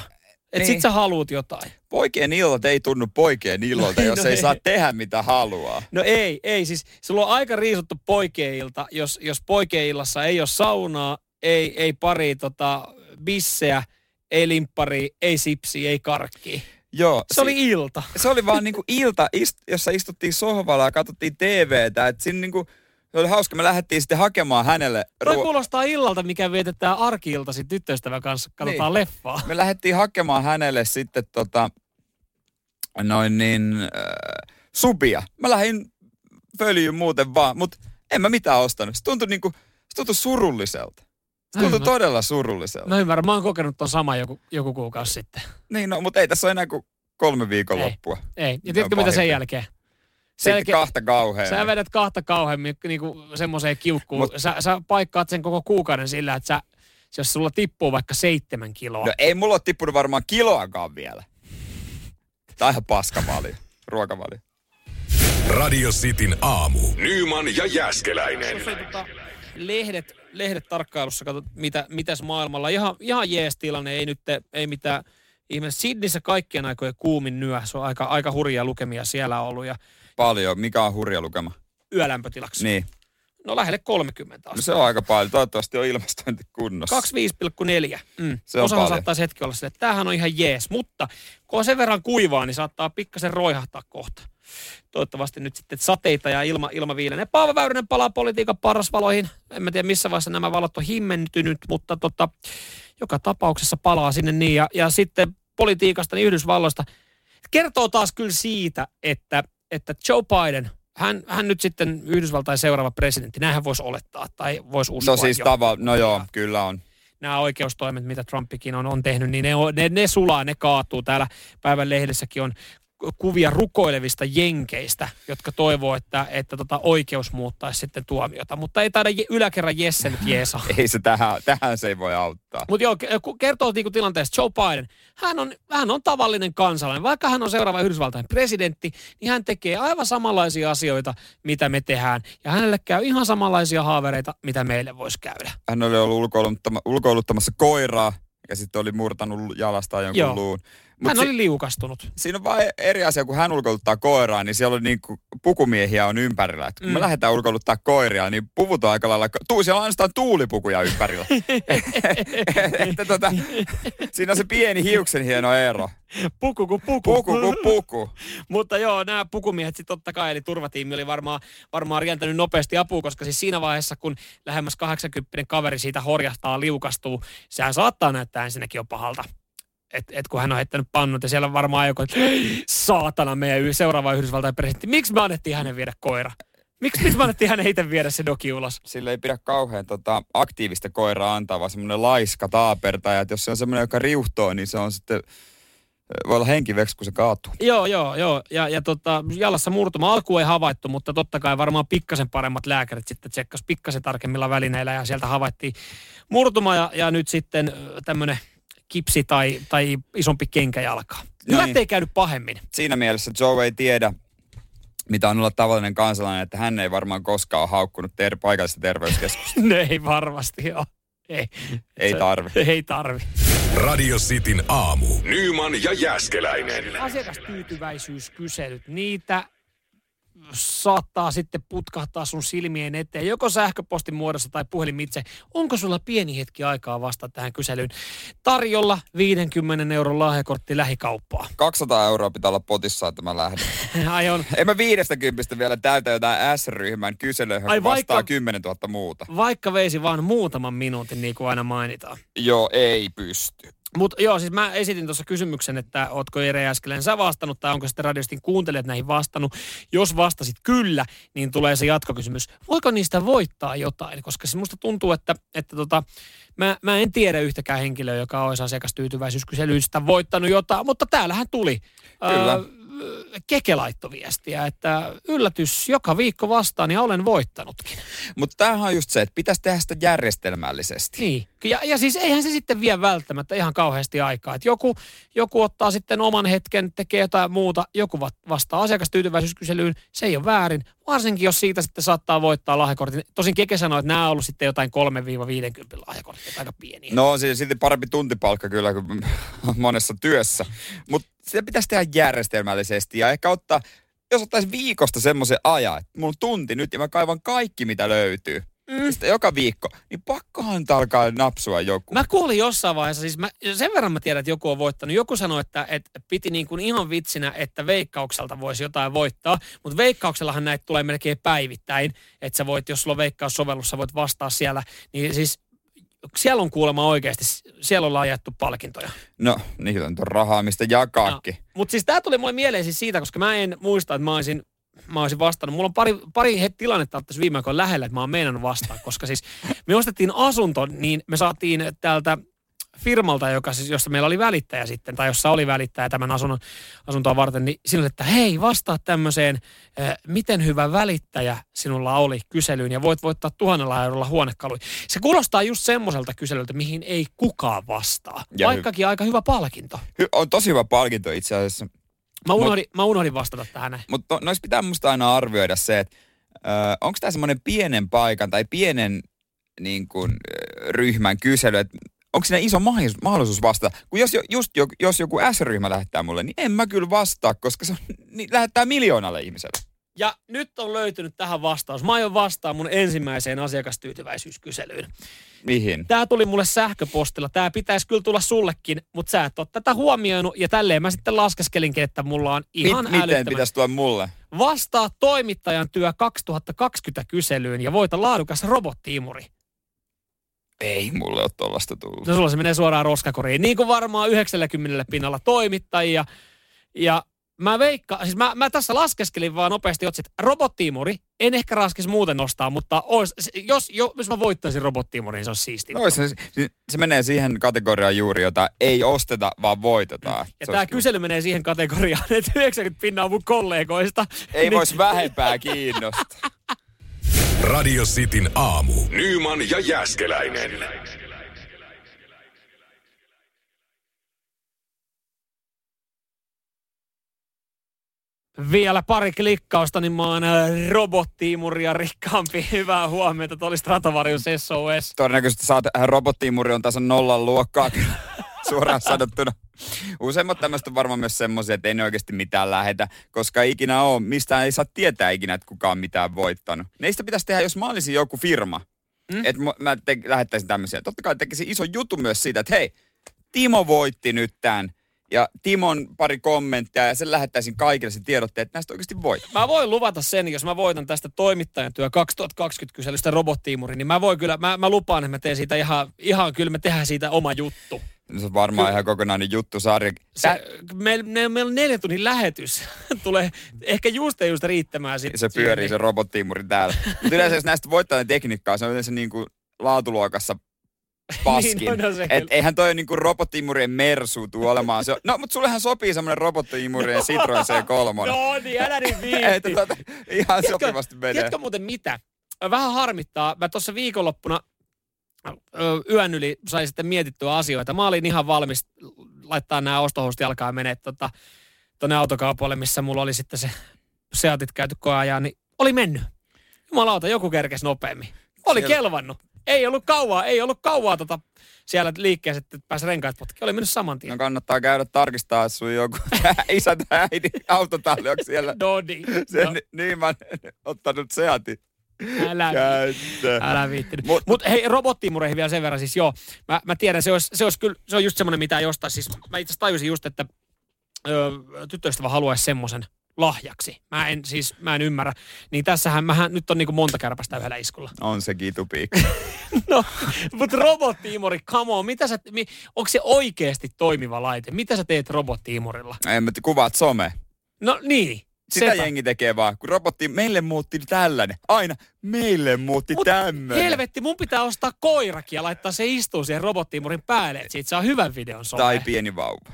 Speaker 3: Että niin. sit sä haluut jotain.
Speaker 2: Poikien illat ei tunnu poikien illolta, no, jos no ei, ei saa tehdä mitä haluaa.
Speaker 3: No ei, ei. Siis sulla on aika riisuttu poikien ilta, jos, jos poikien illassa ei ole saunaa, ei, ei pari tota, bisseä, ei limppari, ei sipsi, ei karkki.
Speaker 2: Joo.
Speaker 3: Se si- oli ilta.
Speaker 2: Se oli vaan niinku ilta, ist, jossa istuttiin sohvalla ja katsottiin TVtä. Et siinä niinku, se oli hauska, me lähdettiin sitten hakemaan hänelle...
Speaker 3: Toi ruo- kuulostaa illalta, mikä vietetään arki-iltasi tyttöystävän kanssa, katsotaan niin. leffaa.
Speaker 2: Me lähdettiin hakemaan hänelle sitten tota, noin niin, äh, subia. Mä lähdin följyyn muuten vaan, mutta en mä mitään ostanut. Se tuntui niinku, se tuntui surulliselta. Se tuntui mä, todella surulliselta.
Speaker 3: Mä ymmärrän, mä oon kokenut ton sama joku, joku kuukausi sitten.
Speaker 2: Niin, no, mutta ei tässä ole enää kuin kolme viikon ei, loppua.
Speaker 3: Ei, ja tiedätkö mitä sen jälkeen?
Speaker 2: Selkeä, kahta kauhean.
Speaker 3: Sä vedät kahta kauheammin niinku semmoiseen kiukkuun. Mut, sä, sä paikkaat sen koko kuukauden sillä, että sä, jos sulla tippuu vaikka seitsemän kiloa.
Speaker 2: No ei mulla ole tippunut varmaan kiloakaan vielä. Tää on ihan paskavalio, ruokavalio.
Speaker 1: Radio Cityn aamu. Nyman ja Jäskeläinen.
Speaker 3: Tota, lehdet, lehdet tarkkailussa, katsot, mitä, mitäs maailmalla. Ihan, ihan jees tilanne, ei nyt, ei mitään ihme. Sydneyssä kaikkien aikojen kuumin nyö, se on aika, aika hurjia lukemia siellä ollut. Ja
Speaker 2: Paljon, mikä on hurja lukema?
Speaker 3: Yölämpötilaksi.
Speaker 2: Niin.
Speaker 3: No lähelle 30
Speaker 2: astetta. No se on aika paljon. Toivottavasti on ilmastointi kunnossa.
Speaker 3: 25,4. Mm. Se on Osahan saattaa hetki olla se, että tämähän on ihan jees. Mutta kun on sen verran kuivaa, niin saattaa pikkasen roihahtaa kohta. Toivottavasti nyt sitten sateita ja ilma, ilma viilenee. Paavo Väyrynen palaa politiikan parasvaloihin. En mä tiedä missä vaiheessa nämä valot on himmentynyt, mutta tota, joka tapauksessa palaa sinne niin. Ja, ja sitten politiikasta, niin Yhdysvalloista. Kertoo taas kyllä siitä, että, että Joe Biden – hän, hän nyt sitten Yhdysvaltain seuraava presidentti, näinhän voisi olettaa tai voisi uskoa.
Speaker 2: No siis tava, no joo, kyllä on.
Speaker 3: Nämä oikeustoimet, mitä Trumpikin on, on tehnyt, niin ne, ne, ne sulaa, ne kaatuu. Täällä päivän lehdessäkin on kuvia rukoilevista jenkeistä, jotka toivoo, että, että tota oikeus muuttaisi sitten tuomiota. Mutta ei taida yläkerran Jesse nyt jeesa.
Speaker 2: ei se tähän, tähän se ei voi auttaa.
Speaker 3: Mutta joo, kertoo niinku tilanteesta Joe Biden. Hän on, hän on tavallinen kansalainen. Vaikka hän on seuraava Yhdysvaltain presidentti, niin hän tekee aivan samanlaisia asioita, mitä me tehdään. Ja hänelle käy ihan samanlaisia haavereita, mitä meille voisi käydä.
Speaker 2: Hän oli ollut ulkoiluttamassa koiraa ja sitten oli murtanut jalastaan jonkun Joo. luun.
Speaker 3: Mut hän si- oli liukastunut.
Speaker 2: Siinä on vain eri asia, kun hän ulkoiluttaa koiraa, niin siellä on niin kuin pukumiehiä on ympärillä. Et kun mm. me lähdetään ulkoiluttaa koiria, niin puvut on aika lailla, tuu, siellä on ainoastaan tuulipukuja ympärillä. että tota, siinä on se pieni hiuksen hieno ero.
Speaker 3: Puku kuin puku.
Speaker 2: Puku kuin puku.
Speaker 3: Mutta joo, nämä pukumiehet sitten totta kai, eli turvatiimi oli varmaan, varmaan rientänyt nopeasti apua, koska siis siinä vaiheessa, kun lähemmäs 80 kaveri siitä horjahtaa, liukastuu, sehän saattaa näyttää ensinnäkin jo pahalta että et kun hän on heittänyt pannut ja siellä on varmaan joku, että saatana meidän seuraava Yhdysvaltain presidentti, miksi me annettiin hänen viedä koira? Miksi, miksi me annettiin hänen itse viedä se doki ulos?
Speaker 2: Sillä ei pidä kauhean tota, aktiivista koiraa antaa, vaan semmoinen laiska taapertaja. Että jos se on semmoinen, joka riuhtoo, niin se on sitten voi olla henkiveksi, kun se kaatuu.
Speaker 3: Joo, joo, joo. Ja, ja tota, jalassa murtuma alku ei havaittu, mutta totta kai varmaan pikkasen paremmat lääkärit sitten tsekkas pikkasen tarkemmilla välineillä ja sieltä havaittiin murtuma ja, ja nyt sitten tämmöinen kipsi tai, tai isompi kenkä jalkaa. Hyvä, niin. ei käynyt pahemmin.
Speaker 2: Siinä mielessä Joe ei tiedä, mitä on olla tavallinen kansalainen, että hän ei varmaan koskaan ole haukkunut ter- paikallista terveyskeskusta.
Speaker 3: no ei varmasti ole. Ei,
Speaker 2: ei tarvi.
Speaker 3: Ei tarvi.
Speaker 1: Radio Cityn aamu. Nyman ja Jäskeläinen.
Speaker 3: Asiakastyytyväisyyskyselyt, niitä saattaa sitten putkahtaa sun silmien eteen, joko sähköpostin muodossa tai puhelimitse. Onko sulla pieni hetki aikaa vastata tähän kyselyyn? Tarjolla 50 euron lahjakortti lähikauppaa.
Speaker 2: 200 euroa pitää olla potissa, että mä lähden.
Speaker 3: Ai on.
Speaker 2: En mä 50 vielä täytä jotain S-ryhmän kyselyä, Ai vaikka, vastaa 10 000 muuta.
Speaker 3: Vaikka veisi vaan muutaman minuutin, niin kuin aina mainitaan.
Speaker 2: Joo, ei pysty.
Speaker 3: Mutta joo, siis mä esitin tuossa kysymyksen, että ootko Ere Äskeleen sä vastannut tai onko sitten radiostin kuuntelijat näihin vastannut. Jos vastasit kyllä, niin tulee se jatkokysymys. Voiko niistä voittaa jotain? Koska se musta tuntuu, että, että tota, mä, mä en tiedä yhtäkään henkilöä, joka olisi asiakastyytyväisyyskyselyistä voittanut jotain, mutta täällähän tuli.
Speaker 2: Kyllä. Öö,
Speaker 3: Keke laittoi viestiä, että yllätys, joka viikko vastaan ja olen voittanutkin.
Speaker 2: Mutta tämähän on just se, että pitäisi tehdä sitä järjestelmällisesti.
Speaker 3: Niin, ja, ja siis eihän se sitten vie välttämättä ihan kauheasti aikaa. Että joku, joku ottaa sitten oman hetken, tekee jotain muuta, joku vastaa asiakastyytyväisyyskyselyyn, se ei ole väärin. Varsinkin jos siitä sitten saattaa voittaa lahjakortin. Tosin Keke sanoi, että nämä on ollut sitten jotain 3-50 lahjakorttia, aika pieniä.
Speaker 2: No siis silti parempi tuntipalkka kyllä kuin monessa työssä. Mutta sitä pitäisi tehdä järjestelmällisesti ja ehkä ottaa, jos ottaisi viikosta semmoisen ajan, että mulla on tunti nyt ja mä kaivan kaikki mitä löytyy. Mm. Sitten joka viikko, niin pakkohan alkaa napsua joku.
Speaker 3: Mä kuulin jossain vaiheessa, siis mä, sen verran mä tiedän, että joku on voittanut. Joku sanoi, että, että piti niin kuin ihan vitsinä, että veikkaukselta voisi jotain voittaa, mutta veikkauksellahan näitä tulee melkein päivittäin, että sä voit, jos sulla on veikkaussovellus, sä voit vastaa siellä. Niin siis siellä on kuulemma oikeasti, siellä on jaettu palkintoja.
Speaker 2: No, niillä on rahaa, mistä jakaakin. No,
Speaker 3: mutta siis tämä tuli mulle mieleen siis siitä, koska mä en muista, että mä olisin, mä olisin vastannut. Mulla on pari, pari tilannetta tässä viime aikoina lähellä, että mä oon meinannut vastaa, koska siis me ostettiin asunto, niin me saatiin täältä firmalta, joka siis, josta meillä oli välittäjä sitten, tai jossa oli välittäjä tämän asunnon, asuntoa varten, niin sinulle, että hei, vastaa tämmöiseen, äh, miten hyvä välittäjä sinulla oli kyselyyn, ja voit voittaa tuhannella eurolla huonekalui. Se kuulostaa just semmoiselta kyselyltä, mihin ei kukaan vastaa, ja vaikkakin hy- aika hyvä palkinto.
Speaker 2: Hy- on tosi hyvä palkinto itse asiassa.
Speaker 3: Mä unohdin, mut, mä unohdin vastata tähän.
Speaker 2: Mutta noissa pitää musta aina arvioida se, että äh, onko tämä semmoinen pienen paikan tai pienen niin kuin, ryhmän kysely, että onko siinä iso mahdollisuus vastata? Kun jos, just, jos joku S-ryhmä lähettää mulle, niin en mä kyllä vastaa, koska se on, niin lähettää miljoonalle ihmiselle.
Speaker 3: Ja nyt on löytynyt tähän vastaus. Mä aion vastaa mun ensimmäiseen asiakastyytyväisyyskyselyyn.
Speaker 2: Mihin?
Speaker 3: Tää tuli mulle sähköpostilla. Tää pitäisi kyllä tulla sullekin, mutta sä et ole tätä huomioinut. Ja tälleen mä sitten laskeskelinkin, että mulla on ihan
Speaker 2: Mit, Miten pitäisi tulla mulle?
Speaker 3: Vastaa toimittajan työ 2020 kyselyyn ja voita laadukas robottiimuri.
Speaker 2: Ei mulle ole tuollaista tullut.
Speaker 3: No sulla se menee suoraan roskakoriin. Niin kuin varmaan 90 pinnalla toimittajia. Ja Mä veikka, siis mä, mä tässä laskeskelin vaan nopeasti otsit, robottiimuri, en ehkä raskis muuten nostaa, mutta ois, jos, jos mä voittaisin robottiimurin, niin se olisi siistiä.
Speaker 2: No, se, se, se, menee siihen kategoriaan juuri, jota ei osteta, vaan voitetaan.
Speaker 3: Ja tämä kysely menee siihen kategoriaan, että 90 pinnaa mun kollegoista.
Speaker 2: Ei niin... vois vähempää kiinnostaa.
Speaker 1: Radio Cityn aamu. Nyman ja Jäskeläinen.
Speaker 3: Vielä pari klikkausta, niin mä oon äh, robottiimuria rikkaampi. Hyvää huomenta, että olisi Ratavarjus SOS.
Speaker 2: Todennäköisesti saat, äh, robottiimuri on tasan nollan luokkaa suoraan sanottuna. Useimmat tämmöistä on varmaan myös semmoisia, että ei ne oikeasti mitään lähetä, koska ikinä on, mistä ei saa tietää ikinä, että kukaan mitään voittanut. Neistä pitäisi tehdä, jos mä olisin joku firma, mm? että mä te- lähettäisin tämmöisiä. Totta kai tekisin iso juttu myös siitä, että hei, Timo voitti nyt tämän ja Timon pari kommenttia ja sen lähettäisin kaikille se tiedotteet, että näistä oikeasti voi.
Speaker 3: Mä voin luvata sen, jos mä voitan tästä toimittajan työ 2020 kyselystä robottiimuri, niin mä voin kyllä, mä, mä lupaan, että mä teen siitä ihan, ihan kyllä me tehdään siitä oma juttu.
Speaker 2: Se on varmaan Ky- ihan kokonainen juttu sarja.
Speaker 3: Se, meillä me, me on neljä tunnin lähetys. Tulee ehkä just ja just riittämään. Sit
Speaker 2: se pyörii siihen. se robottiimuri täällä. Mutta yleensä jos näistä voittaa tekniikkaa, se on yleensä niin kuin laatuluokassa paskin. niin, no, no Et eihän toi niinku robottiimurien mersu tuu olemaan. Se on, no, mutta sullehan sopii semmonen robottiimurien no. Citroen C3.
Speaker 3: no niin, älä niin viitti.
Speaker 2: että tota, ihan tiedätkö, sopivasti menee.
Speaker 3: Tiedätkö muuten mitä? Vähän harmittaa. Mä tuossa viikonloppuna yön yli sai sitten mietittyä asioita. Mä olin ihan valmis laittaa nämä ostohousut jalkaan ja menee tota, tuonne autokaupoille, missä mulla oli sitten se Seatit käyty koeajaa, niin oli mennyt. Jumalauta, joku kerkesi nopeammin. Oli Siellä... kelvannut. Ei ollut kauaa, ei ollut kauaa tota siellä liikkeessä, että pääsi renkaat potki. Oli mennyt saman tien.
Speaker 2: No kannattaa käydä tarkistaa, että sun joku isä tai äiti autotalli siellä.
Speaker 3: Dodi.
Speaker 2: Se no. niin mä ottanut Seatin.
Speaker 3: Älä, älä viittinyt. Mutta Mut, hei, robottiimureihin vielä sen verran siis joo. Mä, mä tiedän, se olisi, se olisi kyllä, se on just semmoinen, mitä jostain. Siis mä itse tajusin just, että ö, tyttöystävä haluaisi semmoisen lahjaksi. Mä en siis, mä en ymmärrä. Niin tässähän mähän nyt on niinku monta kärpästä yhdellä iskulla.
Speaker 2: On se kitupiikki.
Speaker 3: no, mutta robottiimori, come on, mitä sä, mi, onko se oikeasti toimiva laite? Mitä sä teet robottiimorilla?
Speaker 2: En mä kuvaat some.
Speaker 3: No niin.
Speaker 2: Sitä Sepä. jengi tekee vaan, kun robotti, meille muutti tällainen. Aina, meille muutti Mut tämmöinen.
Speaker 3: helvetti, mun pitää ostaa koirakin ja laittaa se istuu siihen robottiimurin päälle, että siitä saa hyvän videon some.
Speaker 2: Tai pieni vauva.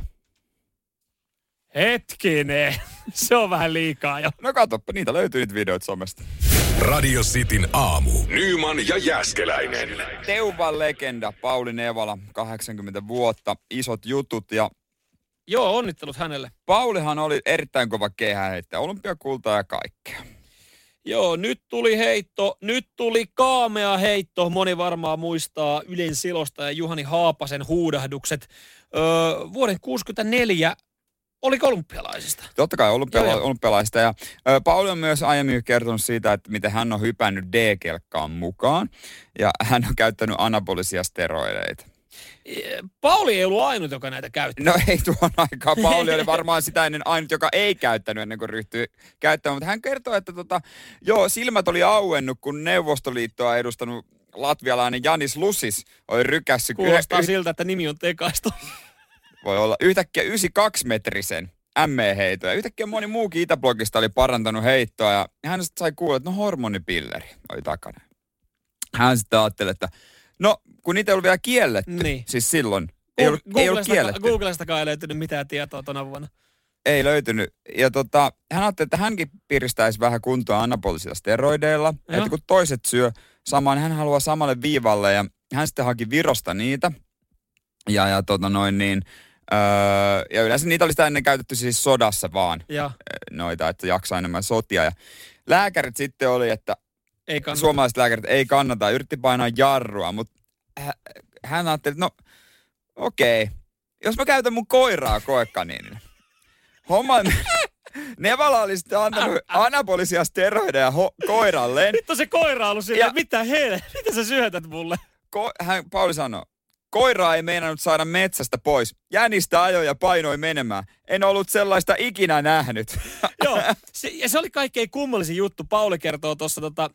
Speaker 3: Hetkinen, se on vähän liikaa jo.
Speaker 2: No katoppa, niitä löytyy niitä videoita somesta.
Speaker 1: Radio Cityn aamu. Nyman ja Jäskeläinen.
Speaker 2: Teuvan legenda Pauli Nevala, 80 vuotta, isot jutut ja
Speaker 3: Joo, onnittelut hänelle.
Speaker 2: Paulihan oli erittäin kova kehäheittäjä, olympiakultaa ja kaikkea.
Speaker 3: Joo, nyt tuli heitto, nyt tuli kaamea heitto. Moni varmaan muistaa Ylen Silosta ja Juhani Haapasen huudahdukset. Öö, vuoden 64 oli olympialaisista.
Speaker 2: Totta kai olympiala- olympialaisista. Ja ö, Pauli on myös aiemmin kertonut siitä, että miten hän on hypännyt D-kelkkaan mukaan. Ja hän on käyttänyt anabolisia steroideita.
Speaker 3: Pauli ei ollut ainut, joka näitä käytti.
Speaker 2: No ei tuon aikaa. Pauli oli varmaan sitä ennen ainut, joka ei käyttänyt ennen kuin ryhtyi käyttämään. Mutta hän kertoi, että tota, joo, silmät oli auennut, kun Neuvostoliittoa edustanut latvialainen Janis Lusis oli rykässy.
Speaker 3: Kuulostaa siltä, että nimi on tekaistu.
Speaker 2: Voi olla yhtäkkiä 92-metrisen ME-heitoa. Yhtäkkiä moni muukin Itäblogista oli parantanut heittoa ja hän sai kuulla, että no hormonipilleri oli takana. Hän sitten ajatteli, että no kun niitä ei ollut vielä kielletty, niin. siis silloin ei ollut, ei ollut kielletty.
Speaker 3: Googlestakaan ei löytynyt mitään tietoa tuona vuonna.
Speaker 2: Ei löytynyt. Ja tota, hän ajatteli, että hänkin piristäisi vähän kuntoa anabolisilla steroideilla. Joo. Että kun toiset syö samaan, hän haluaa samalle viivalle. Ja hän sitten haki Virosta niitä. Ja, ja tota noin niin, öö, ja yleensä niitä oli sitä ennen käytetty siis sodassa vaan. Ja. Noita, että jaksaa enemmän sotia. Ja lääkärit sitten oli, että ei suomalaiset lääkärit ei kannata. Yritti painaa jarrua, mutta hän ajatteli, että no okei, okay. jos mä käytän mun koiraa koekaniinille. Homma, Nevala oli sitten antanut anabolisia steroideja ho- koiralleen.
Speaker 3: Nyt on se koira ollut sillä, ja... mitä he, mitä sä syötät mulle?
Speaker 2: Ko- hän, Pauli sanoi, koiraa ei meinannut saada metsästä pois. Jänistä ajoi ja painoi menemään. En ollut sellaista ikinä nähnyt.
Speaker 3: Joo, se, ja se oli kaikkein kummallisin juttu. Pauli kertoo tuossa tota,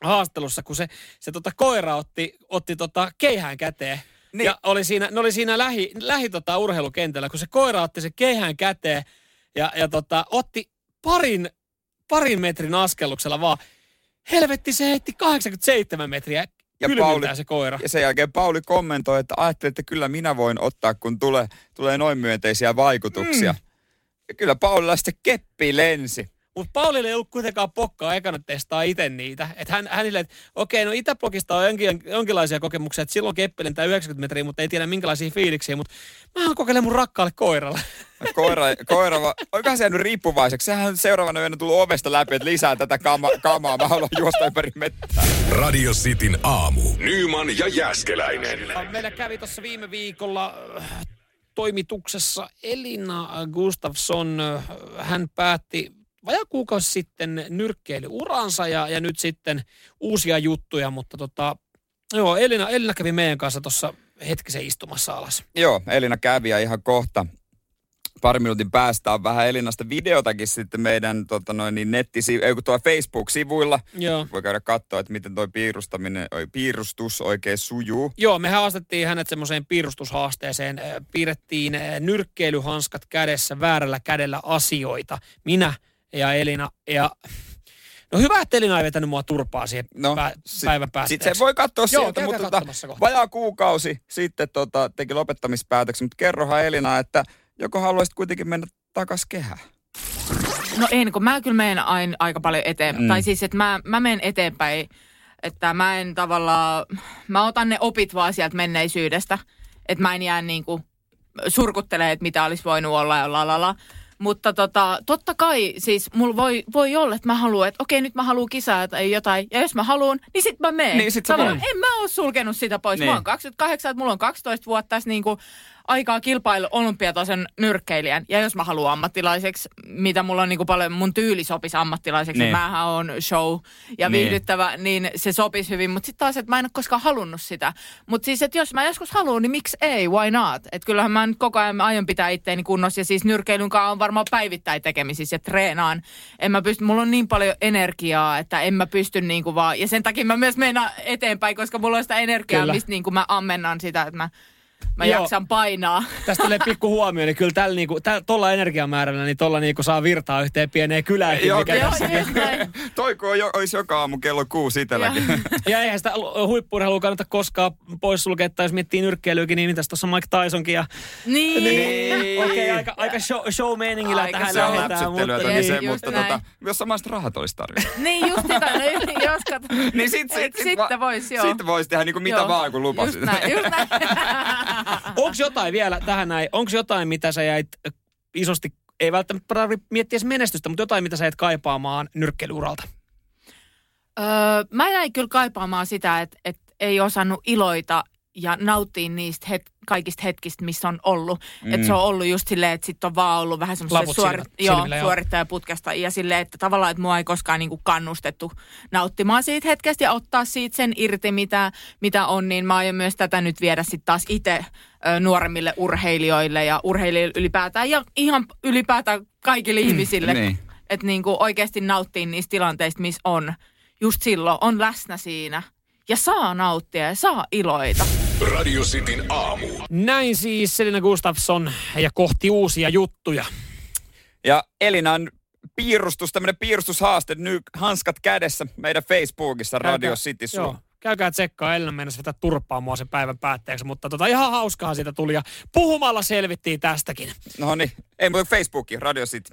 Speaker 3: haastelussa, kun se, se tota koira otti, otti tota keihään käteen. Niin. Ja oli siinä, ne oli siinä lähi, lähi tota urheilukentällä, kun se koira otti se keihään käteen ja, ja tota, otti parin, parin metrin askelluksella vaan. Helvetti, se heitti 87 metriä.
Speaker 2: Ja Pauli-
Speaker 3: se koira.
Speaker 2: Ja sen jälkeen Pauli kommentoi, että ajattelin, että kyllä minä voin ottaa, kun tulee, tulee noin myönteisiä vaikutuksia. Mm. Ja kyllä Paulilla sitten keppi lensi.
Speaker 3: Mutta Paulille ei ollut kuitenkaan pokkaa ekana testaa itse niitä. Että hän, hänille, että okei, no Itäblogista on jonkin, jonkinlaisia kokemuksia, että silloin keppelin tämä 90 metriä, mutta ei tiedä minkälaisia fiiliksiä, mutta mä haluan kokeilla mun rakkaalle koiralle.
Speaker 2: Koira, koira va- oikohan se jäänyt riippuvaiseksi? Sehän on seuraavana yönä tullut ovesta läpi, että lisää tätä kama, kamaa. Mä haluan juosta ympäri mettää.
Speaker 1: Radio Cityn aamu. Nyman ja Jäskeläinen.
Speaker 3: Meillä kävi tuossa viime viikolla äh, toimituksessa Elina Gustafsson. Äh, Hän päätti vajaa kuukausi sitten nyrkkeilyuransa ja, ja nyt sitten uusia juttuja, mutta tota, joo, Elina, Elina kävi meidän kanssa tuossa hetkisen istumassa alas.
Speaker 2: Joo, Elina kävi ja ihan kohta pari minuutin päästä on vähän Elinasta videotakin sitten meidän tota noin, niin nettisi, ei kun tuolla Facebook-sivuilla.
Speaker 3: Joo.
Speaker 2: Voi käydä katsoa, että miten toi piirustaminen, oi, piirustus oikein sujuu.
Speaker 3: Joo, me haastettiin hänet semmoiseen piirustushaasteeseen. Piirrettiin äh, nyrkkeilyhanskat kädessä, väärällä kädellä asioita. Minä ja Elina. Ja no hyvä, että Elina ei vetänyt mua turpaa siihen
Speaker 2: No,
Speaker 3: pä-
Speaker 2: sit-
Speaker 3: päivän päätteeksi.
Speaker 2: Sitten se voi katsoa
Speaker 3: Joo,
Speaker 2: sieltä, mutta tota, vajaa kuukausi sitten tota, teki lopettamispäätöksen. Mutta kerrohan Elina, että joko haluaisit kuitenkin mennä takas kehään?
Speaker 4: No en, kun mä kyllä menen aina aika paljon eteenpäin.
Speaker 2: Mm.
Speaker 4: Tai siis, että mä, mä menen eteenpäin, että mä en tavallaan, mä otan ne opit vaan sieltä menneisyydestä. Että mä en jää niinku surkuttelemaan, että mitä olisi voinut olla ja lalala. Mutta tota, totta kai siis mulla voi, voi olla, että mä haluan, että okei nyt mä haluan kisaa tai jotain. Ja jos mä haluan, niin sit mä menen.
Speaker 2: Niin, sit
Speaker 4: Tavallaan. En mä ole sulkenut sitä pois.
Speaker 2: Niin.
Speaker 4: Mä oon 28, että mulla on 12 vuotta tässä niinku aikaa kilpailu olympiatason nyrkkeilijän. Ja jos mä haluan ammattilaiseksi, mitä mulla on niinku paljon, mun tyyli sopisi ammattilaiseksi.
Speaker 2: Niin.
Speaker 4: Niin. Mähän on show ja
Speaker 2: Niin.
Speaker 4: viihdyttävä, niin se sopisi hyvin. Mutta sitten taas, että mä en ole koskaan halunnut sitä. Mutta siis, että jos mä joskus haluan, niin miksi ei, why not? Että kyllähän mä nyt koko ajan aion pitää itteeni kunnossa. Ja siis nyrkeilyn kanssa on varmaan päivittäin tekemisissä ja treenaan. En mä pysty, mulla on niin paljon energiaa, että en mä pysty niinku vaan. Ja sen takia mä myös menen eteenpäin, koska mulla on sitä energiaa,
Speaker 3: Kyllä.
Speaker 4: mistä niinku mä ammennan sitä, että mä, mä
Speaker 3: Joo.
Speaker 4: jaksan painaa.
Speaker 3: Tästä tulee pikku huomio, niin kyllä tällä niinku, täl, tolla energiamäärällä, niin tolla niinku saa virtaa yhteen pieneen kyläänkin,
Speaker 2: Joo,
Speaker 3: mikä.
Speaker 4: Joo, just näin.
Speaker 2: Toi kun on jo, olisi joka aamu kello kuusi itselläkin.
Speaker 3: Ja eihän sitä huippuurheilua kannata koskaan poissulkea, tai jos miettii nyrkkeilyäkin, niin mitäs tuossa Mike Tysonkin ja
Speaker 4: Niin.
Speaker 2: Niin.
Speaker 3: Okei, aika, aika show, show-meiningillä
Speaker 4: Aika
Speaker 3: tähän
Speaker 2: se on
Speaker 3: lähdetään,
Speaker 2: läpsyttelyä
Speaker 3: mutta
Speaker 2: toki
Speaker 4: niin,
Speaker 2: se, mutta
Speaker 4: näin.
Speaker 2: tota, jos samasta rahat olisi tarjolla.
Speaker 4: Niin just sitä, no, jos kat...
Speaker 2: niin sit, sit,
Speaker 4: Et
Speaker 2: sit,
Speaker 4: sitten vois, joo.
Speaker 2: Sitten voisi tehdä niinku mitä
Speaker 4: Joo.
Speaker 2: vaan, kun lupasit.
Speaker 4: Just näin, just näin.
Speaker 3: Onko jotain vielä tähän näin, onko jotain, mitä sä jäit isosti, ei välttämättä tarvitse miettiä menestystä, mutta jotain, mitä sä jäit kaipaamaan nyrkkeilyuralta?
Speaker 4: öö, mä jäin kyllä kaipaamaan sitä, että, että ei osannut iloita ja nauttia niistä het, kaikista hetkistä, missä on ollut. Mm. Että se on ollut just silleen, että sit on vaan ollut vähän semmoista joo,
Speaker 3: joo.
Speaker 4: suorittajaputkesta. Ja silleen, että tavallaan, että mua ei koskaan niinku kannustettu nauttimaan siitä hetkestä ja ottaa siitä sen irti, mitä, mitä on. Niin mä aion myös tätä nyt viedä sitten taas itse nuoremmille urheilijoille ja urheilijoille ylipäätään. Ja ihan ylipäätään kaikille ihmisille.
Speaker 2: niin.
Speaker 4: Että niinku oikeasti nauttii niistä tilanteista, missä on. Just silloin on läsnä siinä. Ja saa nauttia ja saa iloita.
Speaker 1: Radio Cityn aamu.
Speaker 3: Näin siis Selina Gustafsson ja kohti uusia juttuja.
Speaker 2: Ja Elinan piirustus, tämmöinen piirustushaaste, nyt hanskat kädessä meidän Facebookissa Radio City
Speaker 3: Joo,
Speaker 2: Suomi.
Speaker 3: käykää tsekkaa, Elina mennessä vetää turpaa mua sen päivän päätteeksi, mutta tota, ihan hauskaa siitä tuli ja puhumalla selvittiin tästäkin.
Speaker 2: No niin, ei muuta Facebookiin, Radio City.